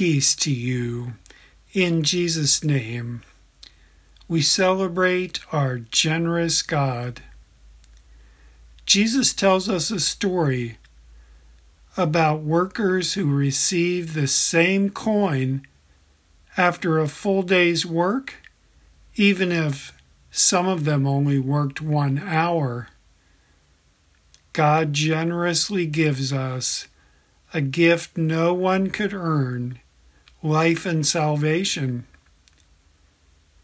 Peace to you. In Jesus' name, we celebrate our generous God. Jesus tells us a story about workers who receive the same coin after a full day's work, even if some of them only worked one hour. God generously gives us a gift no one could earn life and salvation.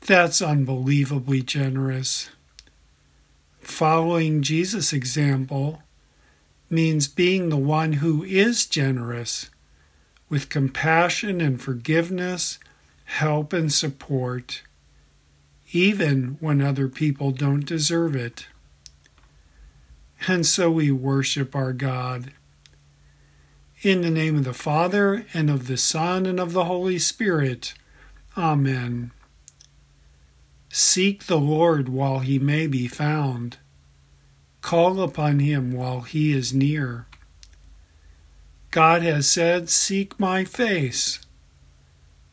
That's unbelievably generous. Following Jesus' example means being the one who is generous with compassion and forgiveness, help and support, even when other people don't deserve it. And so we worship our God in the name of the Father, and of the Son, and of the Holy Spirit. Amen. Seek the Lord while he may be found. Call upon him while he is near. God has said, Seek my face.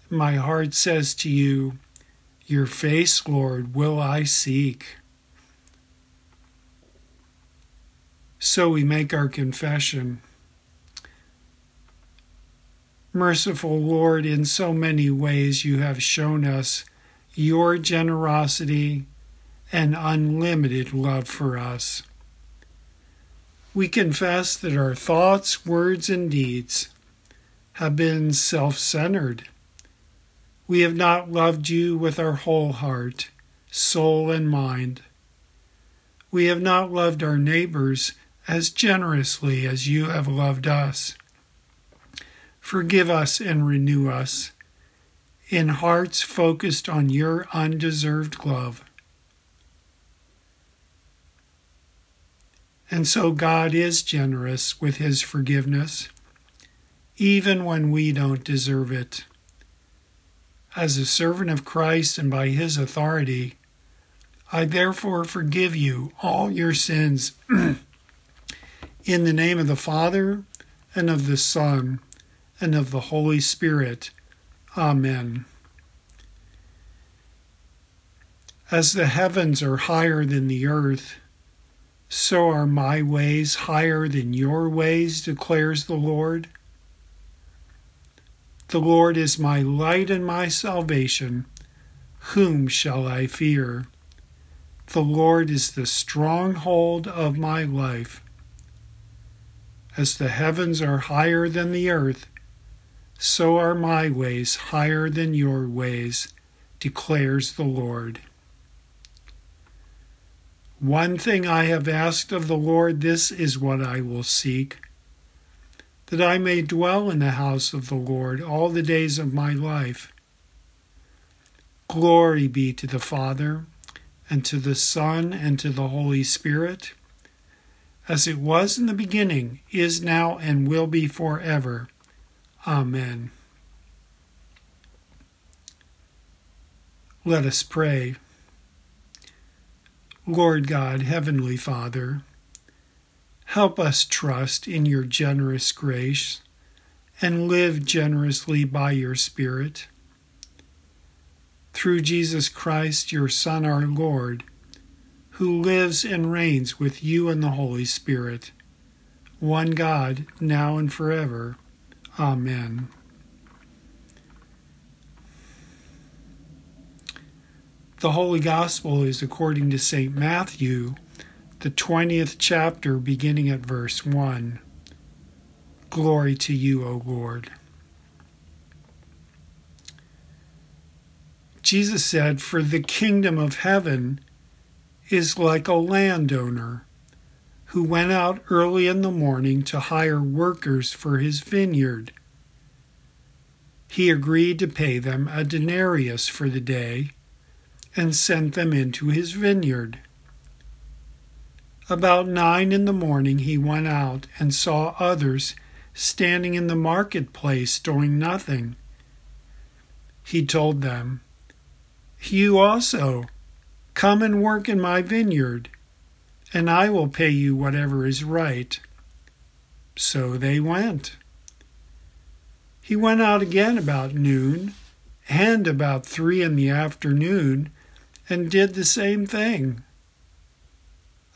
My heart says to you, Your face, Lord, will I seek. So we make our confession. Merciful Lord, in so many ways you have shown us your generosity and unlimited love for us. We confess that our thoughts, words, and deeds have been self centered. We have not loved you with our whole heart, soul, and mind. We have not loved our neighbors as generously as you have loved us. Forgive us and renew us in hearts focused on your undeserved love. And so God is generous with his forgiveness, even when we don't deserve it. As a servant of Christ and by his authority, I therefore forgive you all your sins in the name of the Father and of the Son and of the Holy Spirit. Amen. As the heavens are higher than the earth, so are my ways higher than your ways, declares the Lord. The Lord is my light and my salvation. Whom shall I fear? The Lord is the stronghold of my life. As the heavens are higher than the earth, so are my ways higher than your ways, declares the Lord. One thing I have asked of the Lord, this is what I will seek that I may dwell in the house of the Lord all the days of my life. Glory be to the Father, and to the Son, and to the Holy Spirit, as it was in the beginning, is now, and will be forever. Amen. Let us pray. Lord God, Heavenly Father, help us trust in your generous grace and live generously by your Spirit. Through Jesus Christ, your Son, our Lord, who lives and reigns with you and the Holy Spirit, one God, now and forever. Amen. The Holy Gospel is according to St. Matthew, the 20th chapter, beginning at verse 1. Glory to you, O Lord. Jesus said, For the kingdom of heaven is like a landowner who went out early in the morning to hire workers for his vineyard. He agreed to pay them a denarius for the day and sent them into his vineyard. About nine in the morning he went out and saw others standing in the marketplace doing nothing. He told them, You also, come and work in my vineyard and I will pay you whatever is right. So they went. He went out again about noon and about three in the afternoon and did the same thing.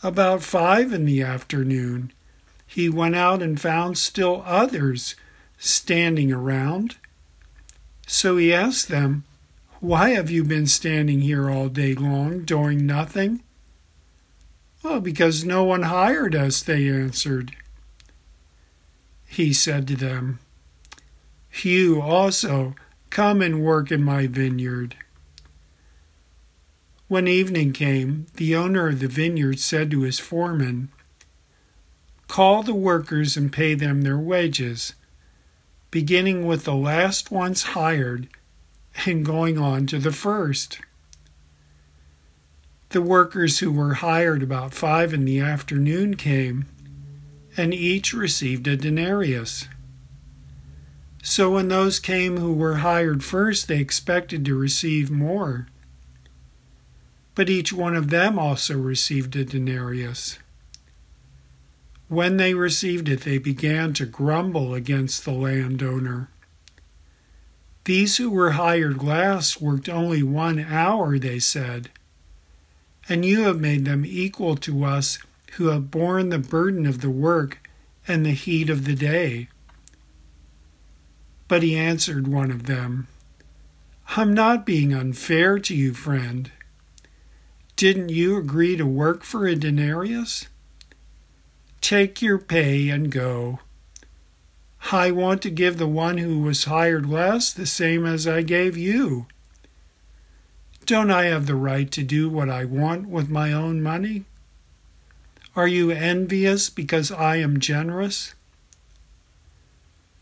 About five in the afternoon, he went out and found still others standing around. So he asked them, Why have you been standing here all day long, doing nothing? Well, because no one hired us, they answered. He said to them, You also come and work in my vineyard. When evening came, the owner of the vineyard said to his foreman, Call the workers and pay them their wages, beginning with the last ones hired and going on to the first. The workers who were hired about five in the afternoon came, and each received a denarius. So when those came who were hired first, they expected to receive more. But each one of them also received a denarius. When they received it, they began to grumble against the landowner. These who were hired last worked only one hour, they said, and you have made them equal to us who have borne the burden of the work and the heat of the day. But he answered one of them, I'm not being unfair to you, friend. Didn't you agree to work for a denarius? Take your pay and go. I want to give the one who was hired less the same as I gave you. Don't I have the right to do what I want with my own money? Are you envious because I am generous?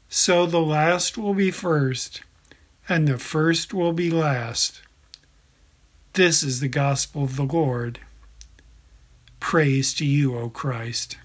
So the last will be first, and the first will be last. This is the gospel of the Lord. Praise to you, O Christ.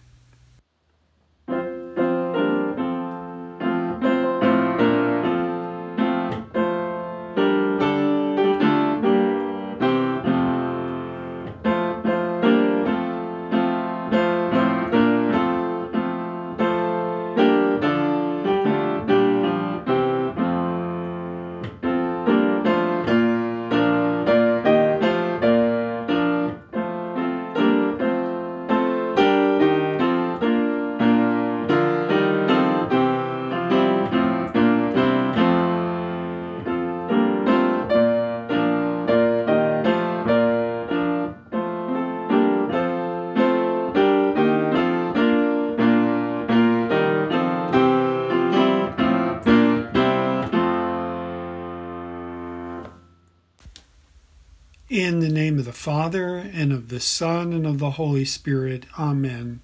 Father, and of the Son, and of the Holy Spirit. Amen.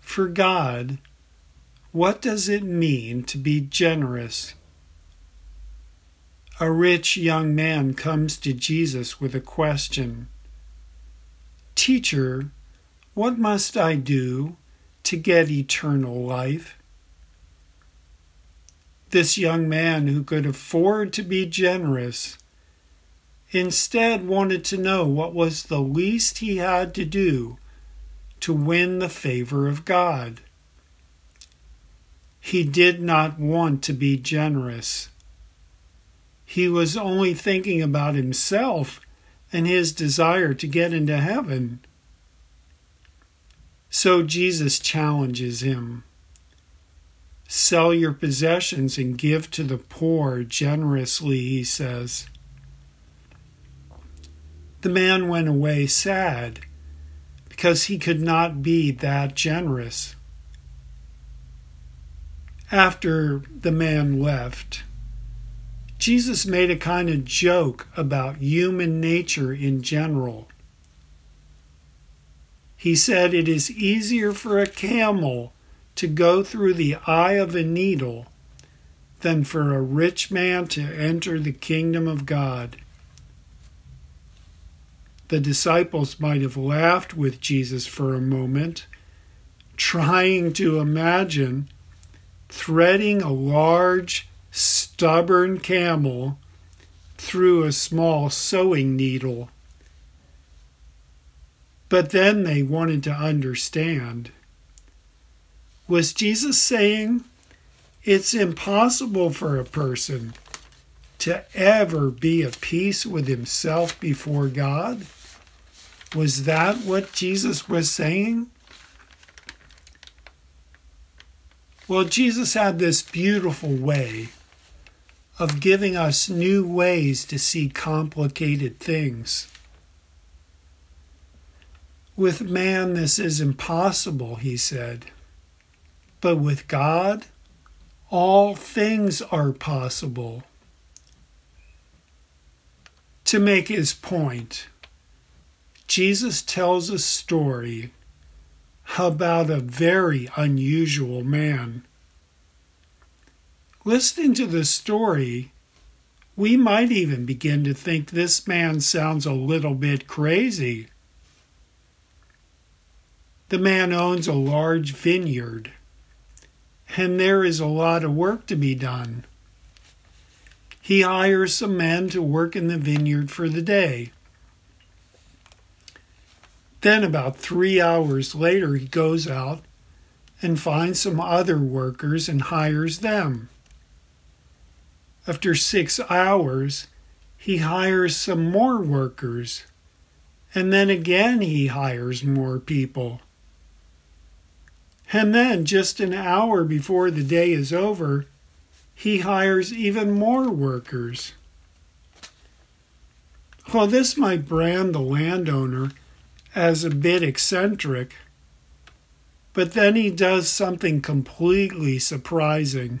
For God, what does it mean to be generous? A rich young man comes to Jesus with a question Teacher, what must I do to get eternal life? This young man who could afford to be generous instead wanted to know what was the least he had to do to win the favor of God. He did not want to be generous. He was only thinking about himself and his desire to get into heaven. So Jesus challenges him Sell your possessions and give to the poor generously, he says. The man went away sad because he could not be that generous. After the man left, Jesus made a kind of joke about human nature in general. He said it is easier for a camel to go through the eye of a needle than for a rich man to enter the kingdom of God. The disciples might have laughed with Jesus for a moment, trying to imagine threading a large, stubborn camel through a small sewing needle. But then they wanted to understand. Was Jesus saying, It's impossible for a person to ever be at peace with himself before God. Was that what Jesus was saying? Well, Jesus had this beautiful way of giving us new ways to see complicated things. With man, this is impossible, he said. But with God, all things are possible. To make his point, Jesus tells a story about a very unusual man. Listening to the story, we might even begin to think this man sounds a little bit crazy. The man owns a large vineyard, and there is a lot of work to be done. He hires some men to work in the vineyard for the day. Then, about three hours later, he goes out and finds some other workers and hires them. After six hours, he hires some more workers, and then again he hires more people. And then, just an hour before the day is over, he hires even more workers. Well, this might brand the landowner as a bit eccentric, but then he does something completely surprising.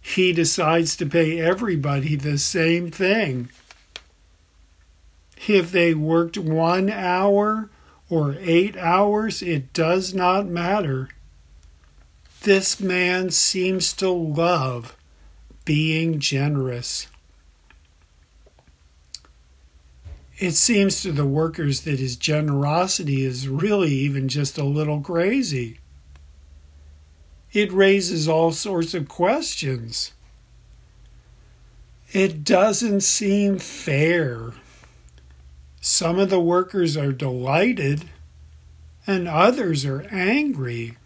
He decides to pay everybody the same thing. If they worked one hour or eight hours, it does not matter. This man seems to love being generous. it seems to the workers that his generosity is really even just a little crazy. It raises all sorts of questions. It doesn't seem fair. Some of the workers are delighted, and others are angry.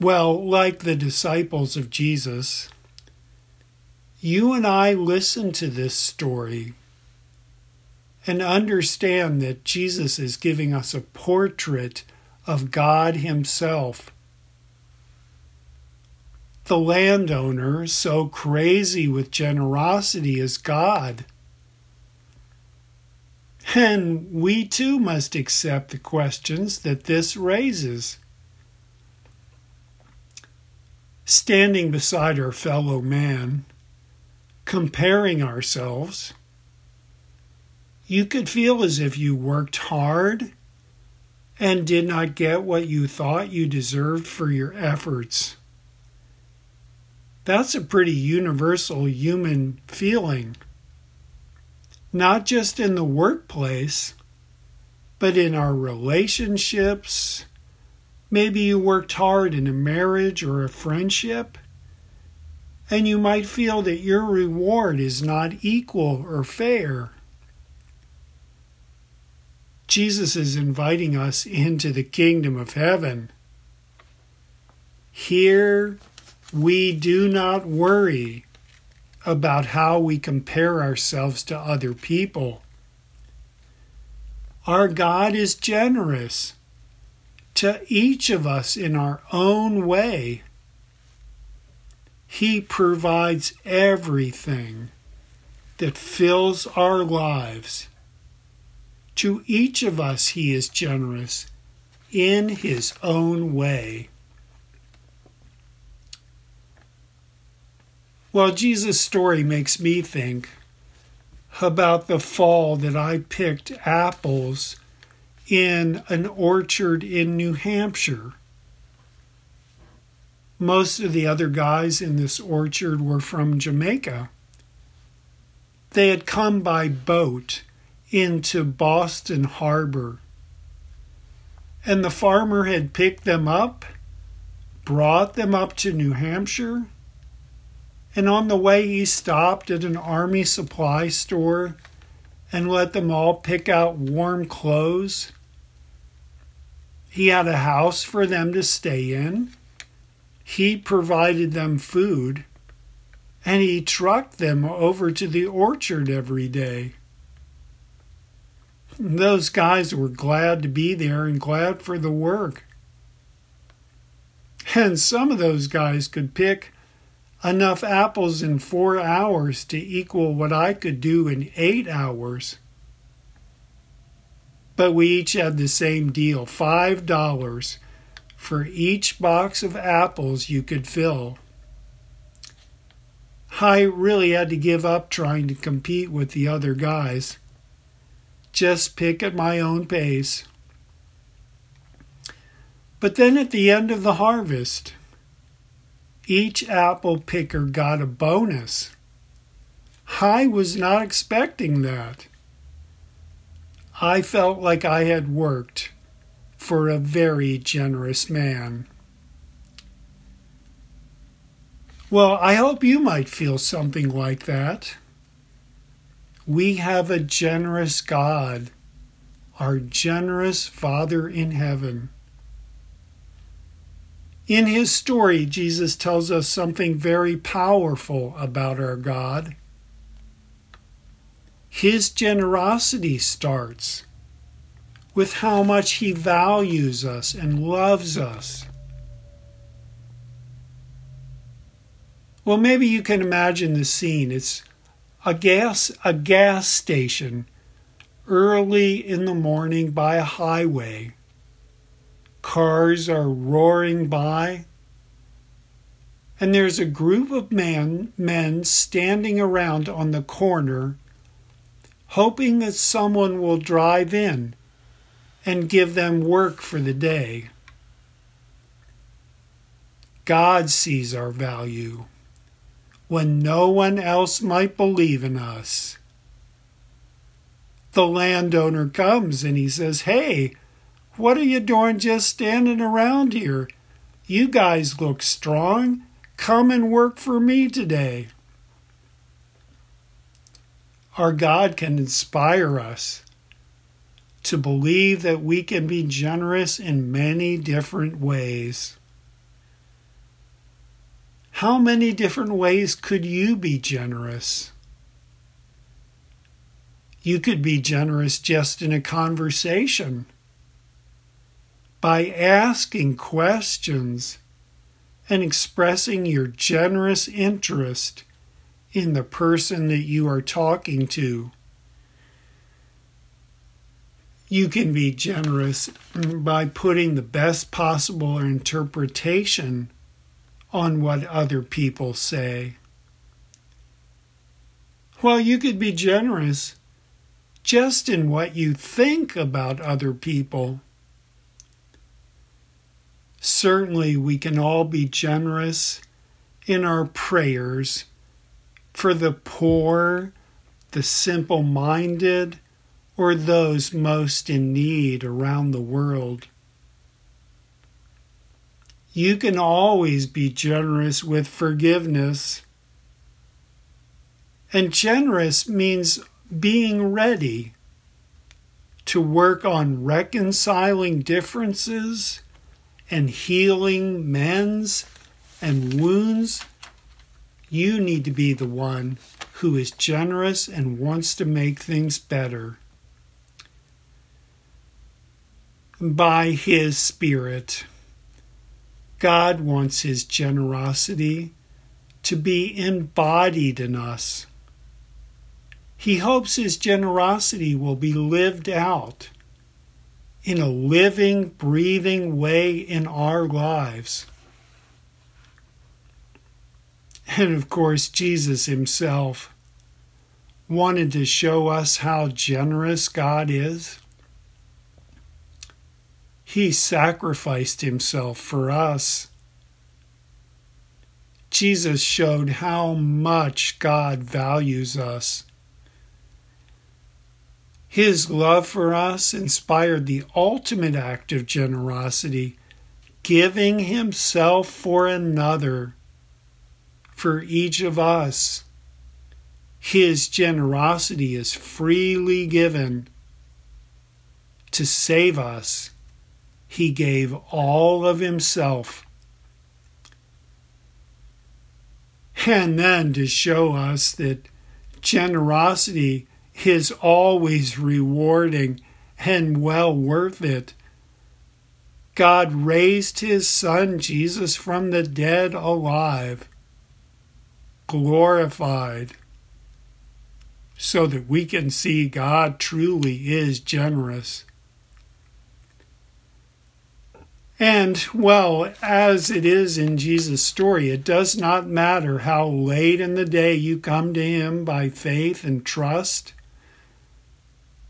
Well, like the disciples of Jesus, you and I listen to this story and understand that Jesus is giving us a portrait of God Himself. The landowner, so crazy with generosity, is God. And we too must accept the questions that this raises. Standing beside our fellow man, comparing ourselves, you could feel as if you worked hard and did not get what you thought you deserved for your efforts. That's a pretty universal human feeling. Not just in the workplace, but in our relationships. Maybe you worked hard in a marriage or a friendship and you might feel that your reward is not equal or fair. Jesus is inviting us into the kingdom of heaven. Here, we do not worry about how we compare ourselves to other people. Our God is generous to each of us in our own way. He provides everything that fills our lives. To each of us, He is generous in His own way. Well, Jesus' story makes me think about the fall that I picked apples in an orchard in New Hampshire. Most of the other guys in this orchard were from Jamaica. They had come by boat into Boston Harbor. And the farmer had picked them up, brought them up to New Hampshire, and on the way he stopped at an army supply store and let them all pick out warm clothes He had a house for them to stay in. He provided them food. And he trucked them over to the orchard every day. Those guys were glad to be there and glad for the work. And some of those guys could pick enough apples in four hours to equal what I could do in eight hours. But we each had the same deal five dollars for each box of apples you could fill. I really had to give up trying to compete with the other guys. Just pick at my own pace. But then at the end of the harvest, each apple picker got a bonus. I was not expecting that. I felt like I had worked for a very generous man. Well, I hope you might feel something like that. We have a generous God, our generous Father in heaven. In his story, Jesus tells us something very powerful about our God. His generosity starts with how much he values us and loves us. Well, maybe you can imagine the scene. It's a gas a gas station early in the morning by a highway. Cars are roaring by. And there's a group of men, men standing around on the corner, hoping that someone will drive in and give them work for the day. God sees our value when no one else might believe in us. The landowner comes and he says, Hey, what are you doing just standing around here? You guys look strong. Come and work for me today. Our God can inspire us to believe that we can be generous in many different ways. How many different ways could you be generous? You could be generous just in a conversation by asking questions and expressing your generous interest in the person that you are talking to. You can be generous by putting the best possible interpretation on what other people say. Well, you could be generous just in what you think about other people. Certainly, we can all be generous in our prayers for the poor, the simple minded, or those most in need around the world. You can always be generous with forgiveness. And generous means being ready to work on reconciling differences and healing men's and wounds, you need to be the one who is generous and wants to make things better. By His Spirit, God wants His generosity to be embodied in us. He hopes His generosity will be lived out in a living, breathing way in our lives. And of course, Jesus himself wanted to show us how generous God is. He sacrificed himself for us. Jesus showed how much God values us his love for us inspired the ultimate act of generosity, giving himself for another, for each of us. His generosity is freely given to save us he gave all of himself. And then to show us that generosity is always rewarding and well worth it. God raised his Son Jesus from the dead alive, glorified, so that we can see God truly is generous. And, well, as it is in Jesus' story, it does not matter how late in the day you come to Him by faith and trust.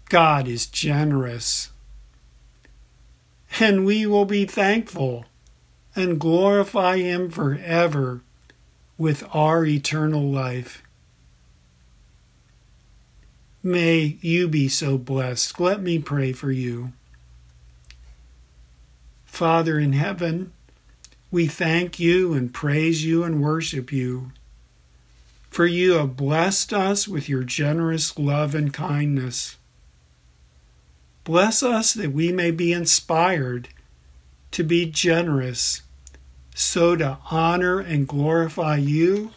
God is generous. And we will be thankful and glorify Him forever with our eternal life. May you be so blessed. Let me pray for you. Father in heaven, we thank you and praise you and worship you. For you have blessed us with your generous love and kindness. Bless us that we may be inspired to be generous, so to honor and glorify you.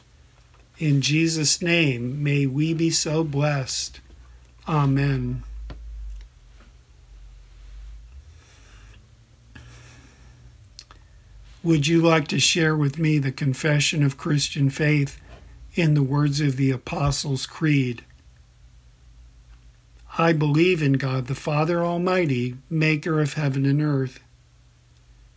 In Jesus' name, may we be so blessed. Amen. Would you like to share with me the confession of Christian faith in the words of the Apostles' Creed? I believe in God the Father Almighty, maker of heaven and earth,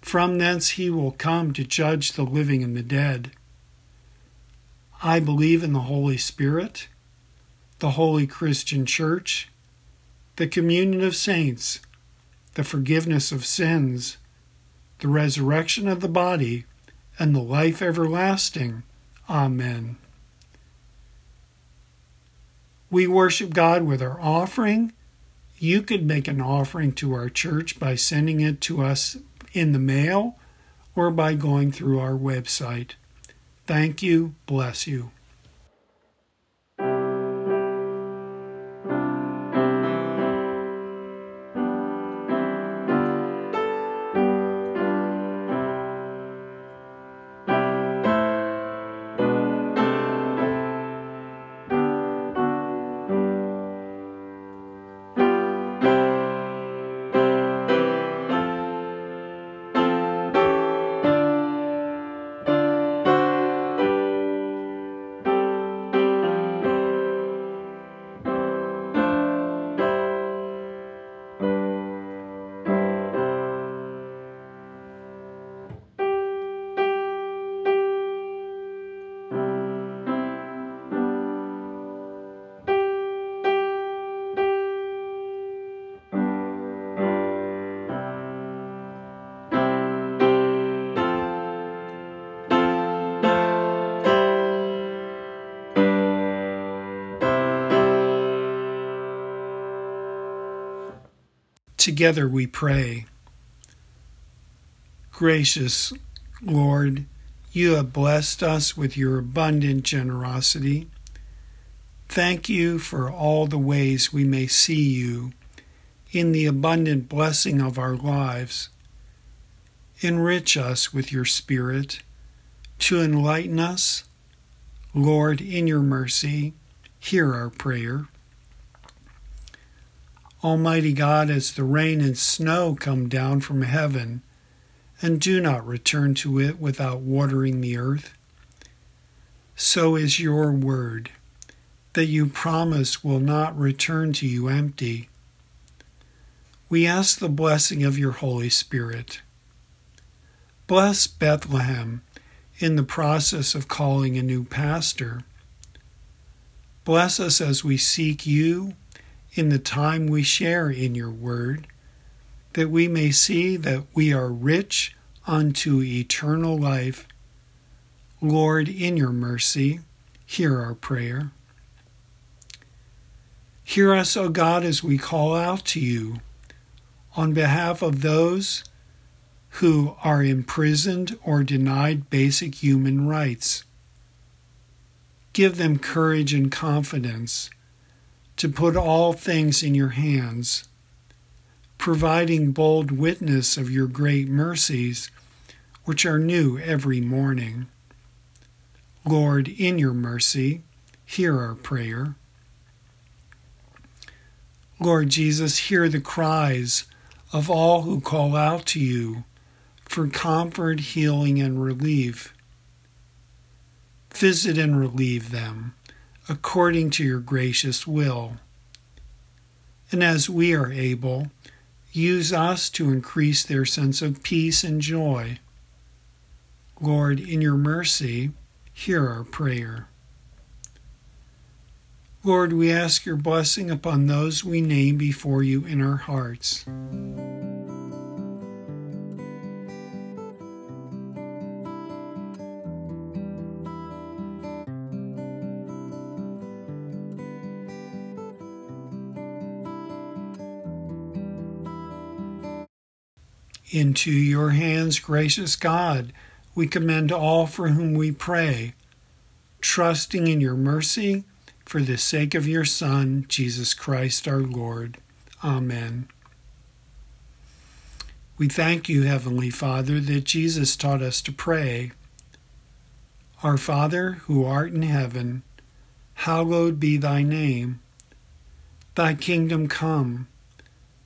From thence he will come to judge the living and the dead. I believe in the Holy Spirit, the holy Christian Church, the communion of saints, the forgiveness of sins the resurrection of the body, and the life everlasting. Amen. We worship God with our offering. You could make an offering to our church by sending it to us in the mail or by going through our website. Thank you. Bless you. Together we pray. Gracious Lord, you have blessed us with your abundant generosity. Thank you for all the ways we may see you in the abundant blessing of our lives. Enrich us with your Spirit to enlighten us. Lord, in your mercy, hear our prayer. Almighty God, as the rain and snow come down from heaven, and do not return to it without watering the earth, so is your word, that you promise will not return to you empty. We ask the blessing of your Holy Spirit. Bless Bethlehem in the process of calling a new pastor. Bless us as we seek you in the time we share in your word, that we may see that we are rich unto eternal life. Lord, in your mercy, hear our prayer. Hear us, O God, as we call out to you on behalf of those who are imprisoned or denied basic human rights. Give them courage and confidence to put all things in your hands, providing bold witness of your great mercies, which are new every morning. Lord, in your mercy, hear our prayer. Lord Jesus, hear the cries of all who call out to you for comfort, healing, and relief. Visit and relieve them according to your gracious will. And as we are able, use us to increase their sense of peace and joy. Lord, in your mercy, hear our prayer. Lord, we ask your blessing upon those we name before you in our hearts. Into your hands, gracious God, we commend all for whom we pray, trusting in your mercy for the sake of your Son, Jesus Christ our Lord. Amen. We thank you, Heavenly Father, that Jesus taught us to pray. Our Father, who art in heaven, hallowed be thy name. Thy kingdom come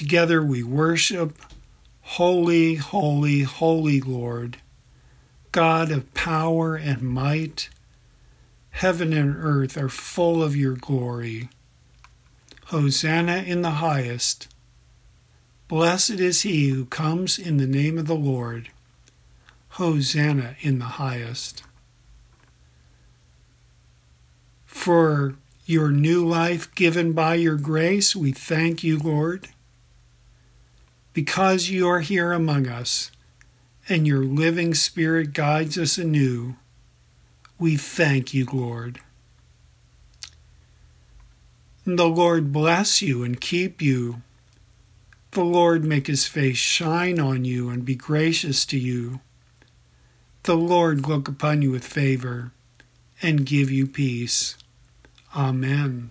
Together we worship, Holy, holy, holy Lord, God of power and might. Heaven and earth are full of your glory. Hosanna in the highest. Blessed is he who comes in the name of the Lord. Hosanna in the highest. For your new life given by your grace, we thank you, Lord because you are here among us and your living Spirit guides us anew, we thank you, Lord. The Lord bless you and keep you. The Lord make his face shine on you and be gracious to you. The Lord look upon you with favor and give you peace. Amen.